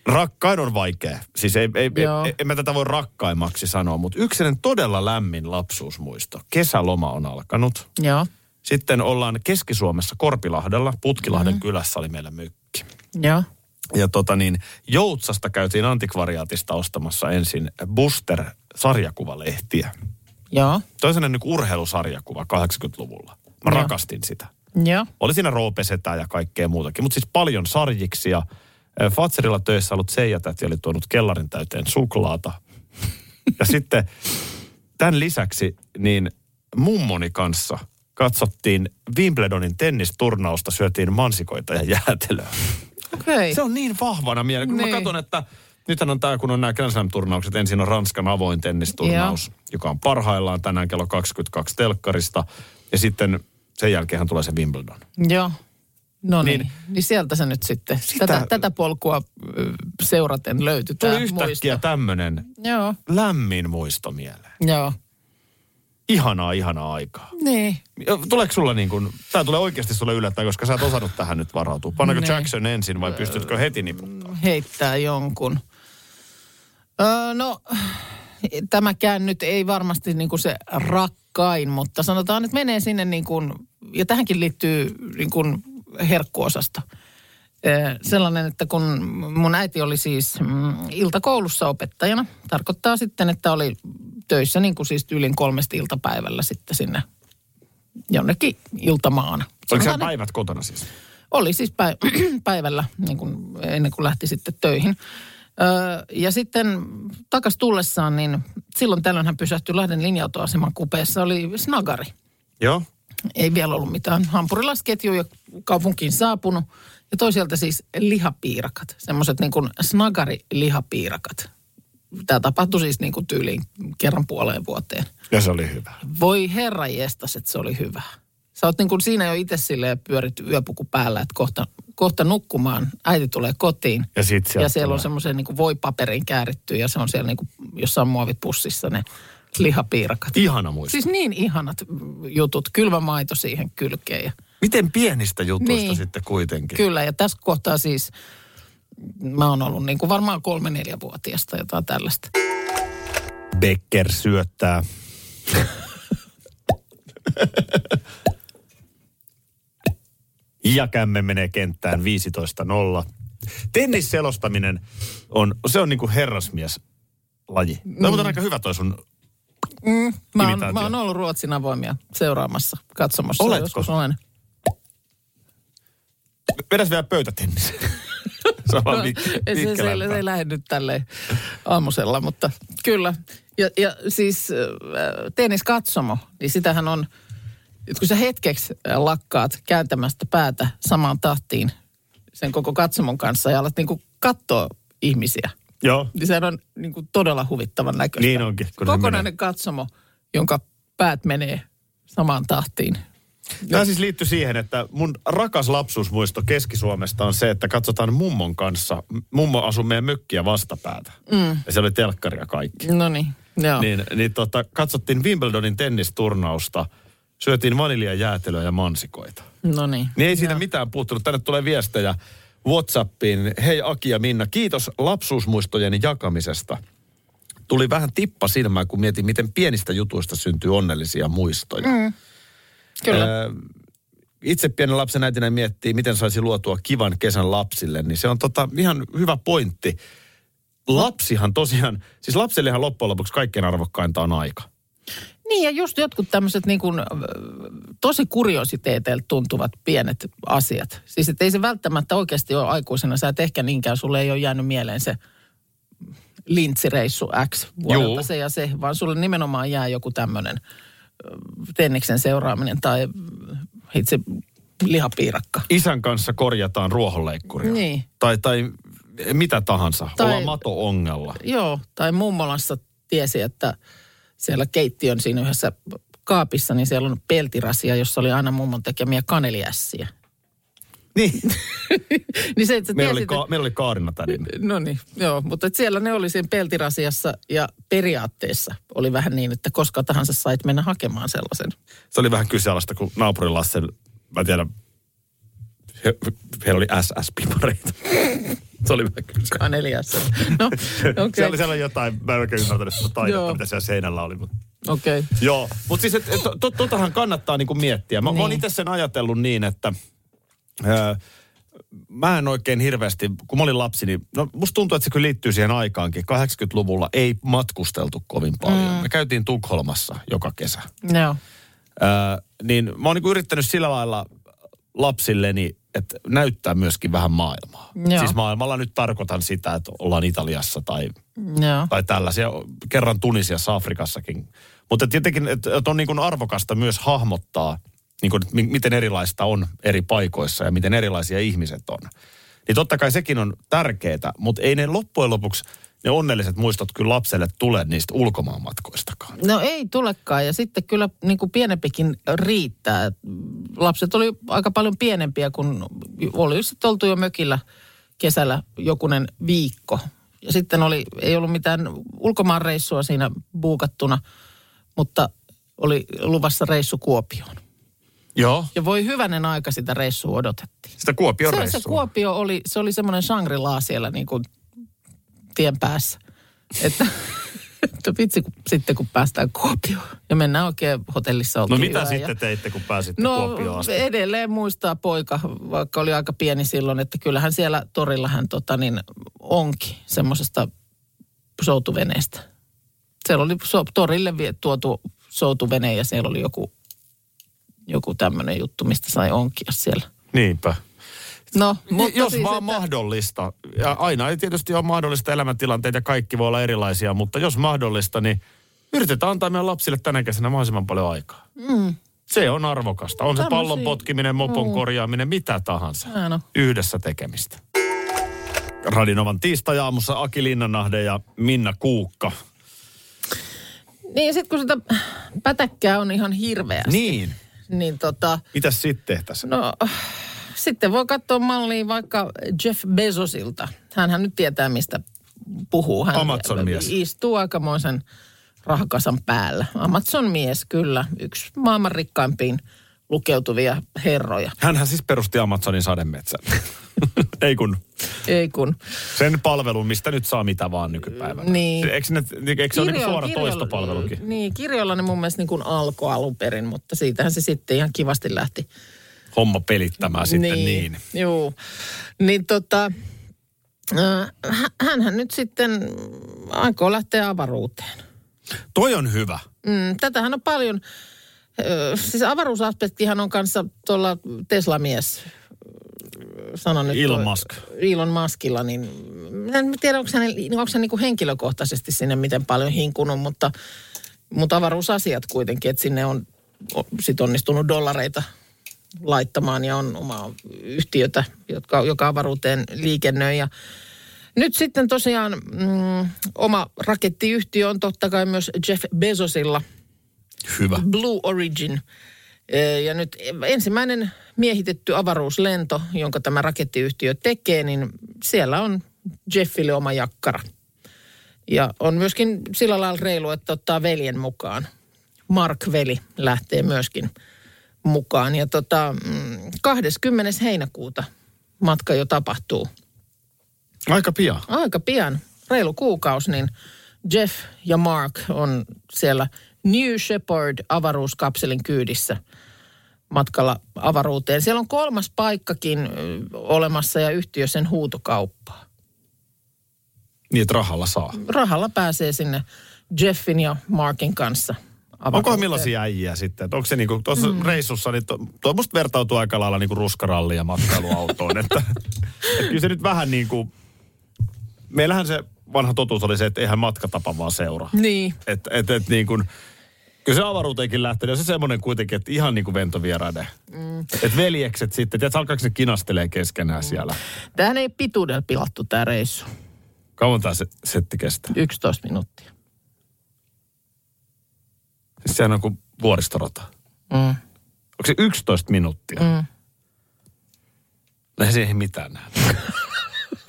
Rakkain on vaikea. Siis ei, ei, ei, Joo. ei, en mä tätä voi rakkaimmaksi sanoa, mutta yksi sellainen todella lämmin lapsuusmuisto. Kesäloma on alkanut. Joo, Sitten ollaan Keski-Suomessa Korpilahdella. Putkilahden mm. kylässä oli meillä mökki. joo, Ja tota niin, Joutsasta käytiin antikvariaatista ostamassa ensin Booster-sarjakuvalehtiä. joo, Toisena niin urheilusarjakuva 80-luvulla. Mä Joo. rakastin sitä. joo. Oli siinä roopesetä ja kaikkea muutakin, mutta siis paljon sarjiksi ja äh, Fatserilla töissä ollut Seija-täti oli tuonut kellarin täyteen suklaata. ja sitten tämän lisäksi niin mummoni kanssa katsottiin Wimbledonin tennisturnausta, syötiin mansikoita ja jäätelöä. Okay. Se on niin vahvana mieleen, kun niin. mä katson, että nythän on tämä, kun on nämä Grand Slam-turnaukset. Ensin on Ranskan avoin tennisturnaus, Joo. joka on parhaillaan tänään kello 22 telkkarista. Ja sitten sen jälkeen tulee se Wimbledon. Joo. No niin. Niin. niin. sieltä se nyt sitten, Sitä- tätä, tätä polkua seuraten löytyi Tuli yhtäkkiä tämmöinen lämmin muisto mieleen. joo. Ihanaa, ihanaa aikaa. Niin. Tuleeko sulla niin kuin, tämä tulee oikeasti sulle yllättää, koska sä et osannut tähän nyt varautua. Pannaanko Niin. Jackson ensin vai pystytkö heti niputtaa? heittää jonkun. Öö, no, tämäkään nyt ei varmasti niin kuin se rakkain, mutta sanotaan, että menee sinne niin kuin, ja tähänkin liittyy niin kuin herkkuosasta. Sellainen, että kun mun äiti oli siis mm, iltakoulussa opettajana, tarkoittaa sitten, että oli töissä niin kuin siis tyylin kolmesta iltapäivällä sitten sinne jonnekin iltamaan. Oliko että- päivät kotona siis? oli siis päi- päivällä niin kuin ennen kuin lähti sitten töihin. Öö, ja sitten takas tullessaan, niin silloin tällöin hän pysähtyi Lahden linja-autoaseman kupeessa, oli snagari. Joo. Ei vielä ollut mitään hampurilaisketjuja kaupunkiin saapunut. Ja toisaalta siis lihapiirakat, semmoiset niin kuin snagari-lihapiirakat. Tämä tapahtui siis niin kuin tyyliin kerran puoleen vuoteen. Ja se oli hyvä. Voi herra jestas, että se oli hyvä. Sä oot niin kuin siinä jo itse silleen pyörit yöpuku päällä, että kohta, kohta nukkumaan. Äiti tulee kotiin. Ja sit ja siellä tulee. on semmoisen niin voipaperiin kääritty ja se on siellä niin kuin jossain muovipussissa ne lihapiirakat. Ihana muisto. Siis niin ihanat jutut. Kylmä maito siihen kylkeen. Ja, Miten pienistä jutuista Niin. sitten kuitenkin? kyllä, ja tässä kohtaa siis Mä oon ollut niin kuin varmaan kolme neljävuotiasta jotain tällaista. Becker syöttää. Ja kämme menee kenttään 15-0. Tennisselostaminen on, se on niinku herrasmies laji. No, mutta aika hyvä toi sun Mm, mä, oon, mä oon ollut Ruotsin avoimia seuraamassa, katsomassa. Oletko? Joskus olen. Vedäs vielä pöytätennis. vaan No, ei se, se, ei- se ei lähde nyt tälleen aamusella, mutta kyllä. Ja, ja siis äh, tenniskatsomo, niin sitähän on, nyt kun sä hetkeksi äh, lakkaat kääntämästä päätä samaan tahtiin sen koko katsomon kanssa ja alat niinku katsoa ihmisiä, Joo. niin sehän on niinku todella huvittavan näköistä. Niin onkin, kun Kokonainen menee. katsomo, jonka päät menee samaan tahtiin. Tämä siis liittyy siihen, että mun rakas lapsuusmuisto Keski-Suomesta on se, että katsotaan mummon kanssa. Mummo asui meidän mökkiä vastapäätä. Mm. Ja se oli telkkari ja kaikki. No niin, joo. Niin, niin tota, katsottiin Wimbledonin tennisturnausta, syötiin vaniljajäätelöä ja mansikoita. No niin. Niin ei siinä mitään puuttunut. Tänne tulee viestejä Whatsappiin. Hei Aki ja Minna, kiitos lapsuusmuistojen jakamisesta. Tuli vähän tippa silmään, kun mietin, miten pienistä jutuista syntyy onnellisia muistoja. Mm. Kyllä. Ö, itse pienen lapsen äitinä miettii, miten saisi luotua kivan kesän lapsille, niin se on tota ihan hyvä pointti. Lapsihan tosiaan, siis lapsellehan loppujen lopuksi kaikkein arvokkainta on aika. Niin ja just jotkut tämmöiset niin kuin, tosi kuriositeeteilta tuntuvat pienet asiat. Siis että ei se välttämättä oikeasti ole aikuisena. Sä et ehkä niinkään, sulle ei ole jäänyt mieleen se lintsireissu X vuodelta Juu. se ja se, vaan sulle nimenomaan jää joku tämmöinen tenniksen seuraaminen tai itse lihapiirakka. Isän kanssa korjataan ruohonleikkuria. Niin. Tai, tai mitä tahansa. Tai- Ollaan mato-ongella. Joo, tai mummolassa tiesi, että siellä keittiön siinä yhdessä kaapissa, niin siellä on peltirasia, jossa oli aina mummon tekemiä kaneliässiä. Niin. niin se, että Meillä oli, tiesit, ka- meillä oli Kaarina tädin. No niin, joo, mutta et siellä ne oli siinä peltirasiassa ja periaatteessa oli vähän niin, että koska tahansa sait mennä hakemaan sellaisen. Se oli vähän kyseenalaista, kun naapurin Lassen, mä tiedän, he, heillä oli SS-pipareita. Se oli vähän kyseenalaista. Kaneliassa. No, okei. Siellä, oli, siellä oli jotain, mä en oikein ymmärtänyt sitä taidetta, Joo. mitä siellä seinällä oli. Mutta. Okei. Okay. Joo, mutta siis et, et, to, totahan kannattaa niinku miettiä. Mä, niin. mä oon Niin. itse sen ajatellut niin, että öö, mä en oikein hirveästi, kun mä olin lapsi, niin no, musta tuntuu, että se kyllä liittyy siihen aikaankin. 80-luvulla ei matkusteltu kovin paljon. Mm. Me käytiin Tukholmassa joka kesä. Joo. Öö, niin mä oon niinku yrittänyt sillä lailla lapsilleni, että näyttää myöskin vähän maailmaa. Joo. Siis maailmalla nyt tarkoitan sitä, että ollaan Italiassa tai Joo. tai tällaisia, kerran Tunisiassa, Afrikassakin. Mutta tietenkin, että et on niin kuin arvokasta myös hahmottaa, niin kuin, että mi- miten erilaista on eri paikoissa ja miten erilaisia ihmiset on. Niin totta kai sekin on tärkeää, mutta ei ne loppujen lopuksi ne onnelliset muistot kyllä lapselle tule niistä ulkomaanmatkoistakaan. No ei tulekaan ja sitten kyllä niin kuin pienempikin riittää. Lapset oli aika paljon pienempiä, kun oli sitten oltu jo mökillä kesällä jokunen viikko. Ja sitten oli, ei ollut mitään ulkomaanreissua siinä buukattuna, mutta oli luvassa reissu Kuopioon. Joo. Ja voi hyvänen aika sitä reissua odotettiin. Sitä Kuopion Se, reissua. se Kuopio oli, se oli semmoinen Shangri-La siellä niin kuin tien päässä. Että, että vitsi kun, sitten kun päästään Kuopioon ja mennään oikein hotellissa No oltiin mitä yö sitten ja, teitte, kun pääsitte No Kuopioon asti? edelleen muistaa poika, vaikka oli aika pieni silloin, että kyllähän siellä torilla hän tota niin, onki semmoisesta soutuveneestä. Siellä oli so, torille vie, tuotu soutuvene ja siellä oli joku, joku tämmöinen juttu, mistä sai onkia siellä. Niinpä. No, mutta Jos siis, vaan että- mahdollista. Ja aina ei tietysti ole mahdollista elämäntilanteita ja kaikki voi olla erilaisia, mutta jos mahdollista, niin yritetään antaa meidän lapsille tänä kesänä mahdollisimman paljon aikaa. Mm. Se on arvokasta. On se Tämmöisiä- pallon potkiminen, mopon Juu. korjaaminen, mitä tahansa. Ää, no. Yhdessä tekemistä. Radinovan tiistai-aamussa Aki Linnanahde ja Minna Kuukka. Niin sitten kun sitä pätäkkää on ihan hirveästi, Niin. niin tota, Mitäs sitten tehtäisiin? no sitten voi katsoa mallia vaikka Jeff Bezosilta. Hänhän nyt tietää, mistä puhuu. Hän Amazon-mies. istuu aikamoisen rahakasan päällä. Amazon-mies, kyllä. Yksi maailman rikkaimpiin lukeutuvia herroja. Hänhän siis perusti Amazonin sademetsän. Ei kun Ei kun. sen palvelun, mistä nyt saa mitä vaan nykypäivänä. Niin. Eikö, ne, eikö se ole niin Kirjo- suora kirjoilla- toistopalvelukin? Niin, kirjoilla ne mun mielestä niin kuin alkoi alun perin, mutta siitähän se sitten ihan kivasti lähti. Homma pelittämään sitten niin. Niin tota, äh, hä- hänhän nyt sitten aikoo lähteä avaruuteen. Toi on hyvä. Mm, tätähän on paljon. Siis avaruusaspektihan on kanssa tuolla Tesla-mies, sanon nyt. Elon Musk. Elon Muskilla, niin en tiedä, onko hän, onko hän niin henkilökohtaisesti sinne miten paljon hinkunut, mutta, mutta avaruusasiat kuitenkin, että sinne on, on sit onnistunut dollareita laittamaan ja on oma yhtiötä, jotka, joka avaruuteen liikennöi ja nyt sitten tosiaan mm, oma rakettiyhtiö on totta kai myös Jeff Bezosilla – Hyvä. Blue Origin. Ee, Ja nyt ensimmäinen miehitetty avaruuslento, jonka tämä rakettiyhtiö tekee, niin siellä on Jeffille oma jakkara. Ja on myöskin sillä lailla reilu, että ottaa veljen mukaan. Mark-veli lähtee myöskin mukaan. Ja tota, mm, 20. heinäkuuta matka jo tapahtuu. Aika pian. Aika pian, reilu kuukausi, niin Jeff ja Mark on siellä New Shepard avaruuskapselin kyydissä matkalla avaruuteen. Siellä on kolmas paikkakin olemassa ja yhtiö sen huutokauppaa. Niin, että rahalla saa. Rahalla pääsee sinne Jeffin ja Markin kanssa Onkohan millaisia äijiä sitten? Onko se niinku tuossa mm. reissussa, niin to, tuo musta vertautuu aika lailla niinku ruskaralli ja matkailuautoon. että, että kyllä se nyt vähän niin kuin, meillähän se vanha totuus oli se, että eihän matkatapa vaan seuraa. Niin. Että et, et niin kuin, kyllä se avaruuteenkin lähtee, on se semmoinen kuitenkin, että ihan niin kuin ventovieraiden. Mm. Että veljekset sitten, tiedätkö, alkaako ne kinastelee keskenään mm. siellä. Tähän ei pituudella pilattu tämä reissu. Kauan tämä se, setti kestää? 11 minuuttia. Sehän on kuin vuoristorata. Mm. Onko se 11 minuuttia? Mm. No ei mitään nähdä.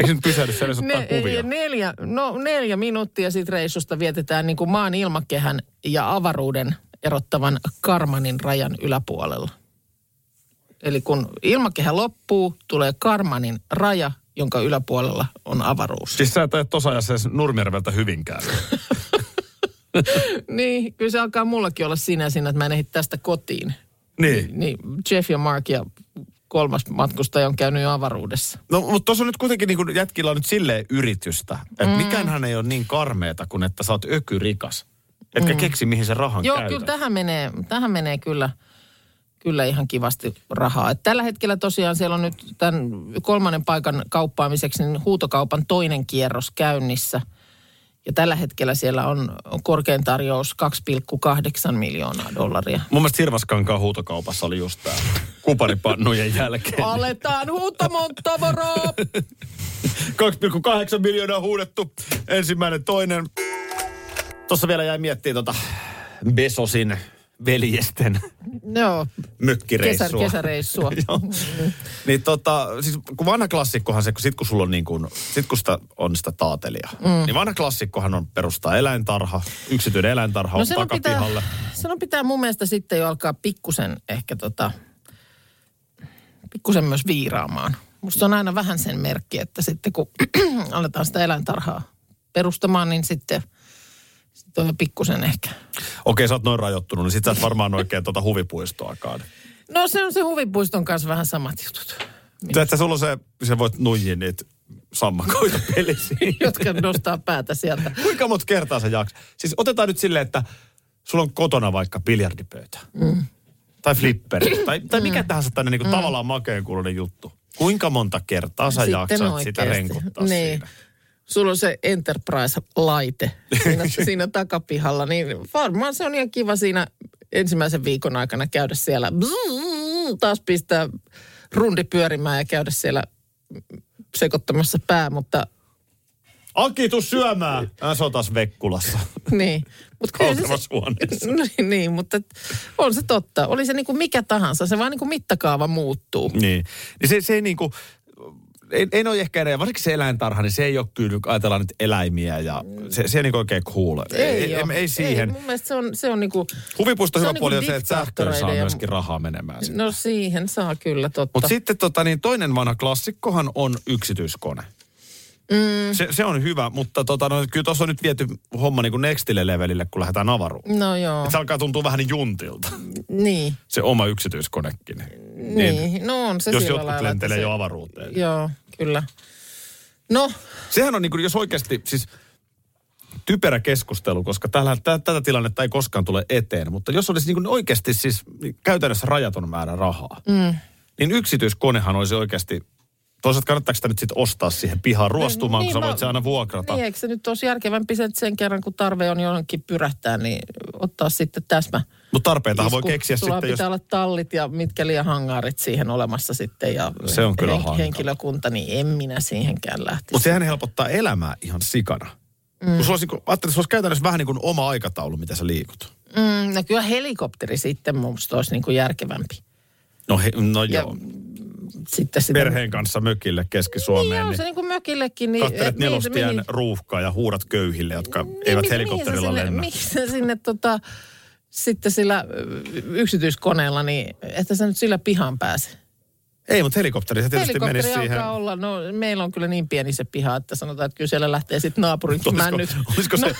Se nyt pysähdy siellä, jos ottaa Ne, kuvia? neljä, no, neljä minuuttia siitä reissusta vietetään niin kuin maan ilmakehän ja avaruuden erottavan Karmanin rajan yläpuolella. Eli kun ilmakehä loppuu, tulee Karmanin raja, jonka yläpuolella on avaruus. Siis sä et tuossa ajassa edes Nurmijärveltä Hyvinkään. niin, kyllä se alkaa mullakin olla sinä siinä, että mä en ehdi tästä kotiin. niin. Niin Jeff ja Mark ja kolmas matkustaja on käynyt jo avaruudessa. No, mutta tuossa on nyt kuitenkin niin kuin jätkillä on nyt silleen yritystä, että mm. mikäänhän ei ole niin karmeeta kuin että sä oot ökyrikas. Etkä mm. keksi, mihin se rahan Joo, käytät. kyllä tähän menee, tähän menee kyllä, kyllä ihan kivasti rahaa. Et tällä hetkellä tosiaan siellä on nyt tämän kolmannen paikan kauppaamiseksi niin huutokaupan toinen kierros käynnissä. Ja tällä hetkellä siellä on korkein tarjous 2,8 miljoonaa dollaria. Mun mielestä Hirvaskankaan huutokaupassa oli just tää kuparipannujen jälkeen. Aletaan huutamaan tavaraa! 2,8 miljoonaa huudettu. Ensimmäinen, toinen. Tuossa vielä jäi miettimään tota Besosin veljesten Joo, mökkireissua. kesä, kesäreissua. Joo. niin tota, siis kun vanha klassikkohan se, kun sit kun sulla on niin kuin, sit kun sitä on sitä taatelia, mm. niin vanha klassikkohan on perustaa eläintarha, yksityinen eläintarha no, on pitää, takapihalle. sen on pitää mun mielestä sitten jo alkaa pikkusen ehkä tota, pikkusen myös viiraamaan. Musta on aina vähän sen merkki, että sitten kun aletaan sitä eläintarhaa perustamaan, niin sitten, pikkusen ehkä. Okei, sä oot noin rajoittunut, niin sit sä et varmaan oikein tuota huvipuistoakaan. No se on se huvipuiston kanssa vähän samat jutut, Että sulla on se, sä voit nuijia niitä sammakoita pelisiin. jotka nostaa päätä sieltä. Kuinka monta kertaa sä jaksa? Siis otetaan nyt silleen, että sulla on kotona vaikka biljardipöytä. Mm. Tai flipperi. tai, tai mikä tahansa tänne niinku mm. tavallaan makeenkuuloinen juttu. Kuinka monta kertaa sä Sitten jaksat sitä oikeasti. renkuttaa niin. siinä? Sulla on se Enterprise-laite siinä, siinä takapihalla, niin varmaan se on ihan kiva siinä ensimmäisen viikon aikana käydä siellä, bzzz, taas pistää rundi pyörimään ja käydä siellä sekoittamassa pää, mutta Aki, tuu syömään! Hän sotas Vekkulassa. niin. Mut se, no, niin, mutta on se totta. Oli se niin kuin mikä tahansa, se vaan niin kuin mittakaava muuttuu. Niin. niin se, se ei niinku, ei, ei ole ehkä enää, varsinkin se eläintarha, niin se ei ole kyllä, ajatellaan nyt eläimiä ja se, se ei niin oikein cool. Ei, ei, ei, ei siihen. Ei, mun mielestä se on, se on niinku... Huvipuisto hyvä on puoli on niinku se, että sähköön saa ja- myöskin rahaa menemään. sinne. No siihen saa kyllä totta. Mutta sitten tota, niin toinen vanha klassikkohan on yksityiskone. Mm, Se, se on hyvä, mutta tota, no, kyllä tuossa on nyt viety homma niin kuin nextille levelille, kun lähdetään avaruuteen. no joo, Et se alkaa tuntua vähän niin juntilta, niin. se oma yksityiskonekin. Niin, no on se jos jotkut lailla, lentelee se- jo avaruuteen. Joo, kyllä. No, Sehän on niin kuin, jos oikeasti, siis typerä keskustelu, koska tällä, tä, tätä tilannetta ei koskaan tule eteen, mutta jos olisi niin kuin oikeasti siis käytännössä rajaton määrä rahaa, mm. niin yksityiskonehan olisi oikeasti, toisaalta kannattaako sitä nyt sitten ostaa siihen pihaan ruostumaan, niin, kun sä voit se aina vuokrata. Niin, eikö se nyt olisi järkevämpi sen kerran, kun tarve on johonkin pyrähtää, niin ottaa sitten täsmä. Mutta tarpeitahan voi isku. keksiä Sulla sitten, jos... pitää olla tallit ja mitkä liian hangaarit siihen olemassa sitten ja Se on kyllä hankala. henkilökunta, niin en minä siihenkään lähtisi. Mutta sehän helpottaa elämää ihan sikana. Mm. Kun sulla olisi, niin kuin- ajattelin, että se olisi käytännössä vähän niin kuin oma aikataulu, mitä sä liikut. Mm, no kyllä helikopteri sitten musta olisi niin kuin järkevämpi. No, he, no Ja joo. Sitten sitä... Perheen kanssa mökille Niin Keski-Suomeen. on Niin se niin kuin mökillekin. Niin, Kattelet et mihin- nelostien mihin- ruuhkaa ja huudat köyhille, jotka Niin, eivät mi- helikopterilla mihin lennä. mihin sä sinne tota, sitten sillä yksityiskoneella, niin että sä nyt sillä pihan pääse. Ei, mutta helikopteri se tietysti menisi Helikopteri siihen. alkaa olla, no meillä on kyllä niin pieni se piha, että sanotaan, että kyllä siellä lähtee sitten naapurin Olisiko, männyt. olisiko se,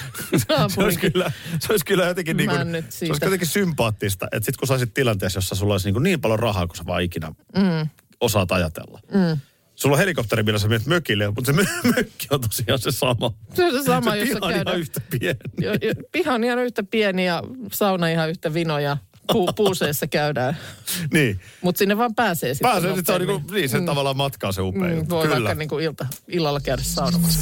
No, se, olisi kyllä, se olisi kyllä jotenkin, niin kuin, se olisi jotenkin sympaattista, että sitten kun saisit tilanteessa, jossa sulla olisi niin, kuin niin paljon rahaa, kun sä vaan ikinä mm. osaat ajatella. Mm. Sulla on helikopteri, millä sä menet mökille, mutta se mö- mökki on tosiaan se sama. Se on se sama, se jossa käydään. ihan yhtä pieni. Jo, jo, piha on ihan yhtä pieni ja sauna ihan yhtä vino ja pu, puuseessa käydään. niin. Mutta sinne vaan pääsee sitten Pääsee, sitten se on nopeammin. niin, se tavallaan matkaa se upea Mm, juttu. voi Kyllä. vaikka niin kuin ilta, illalla käydä saunomassa.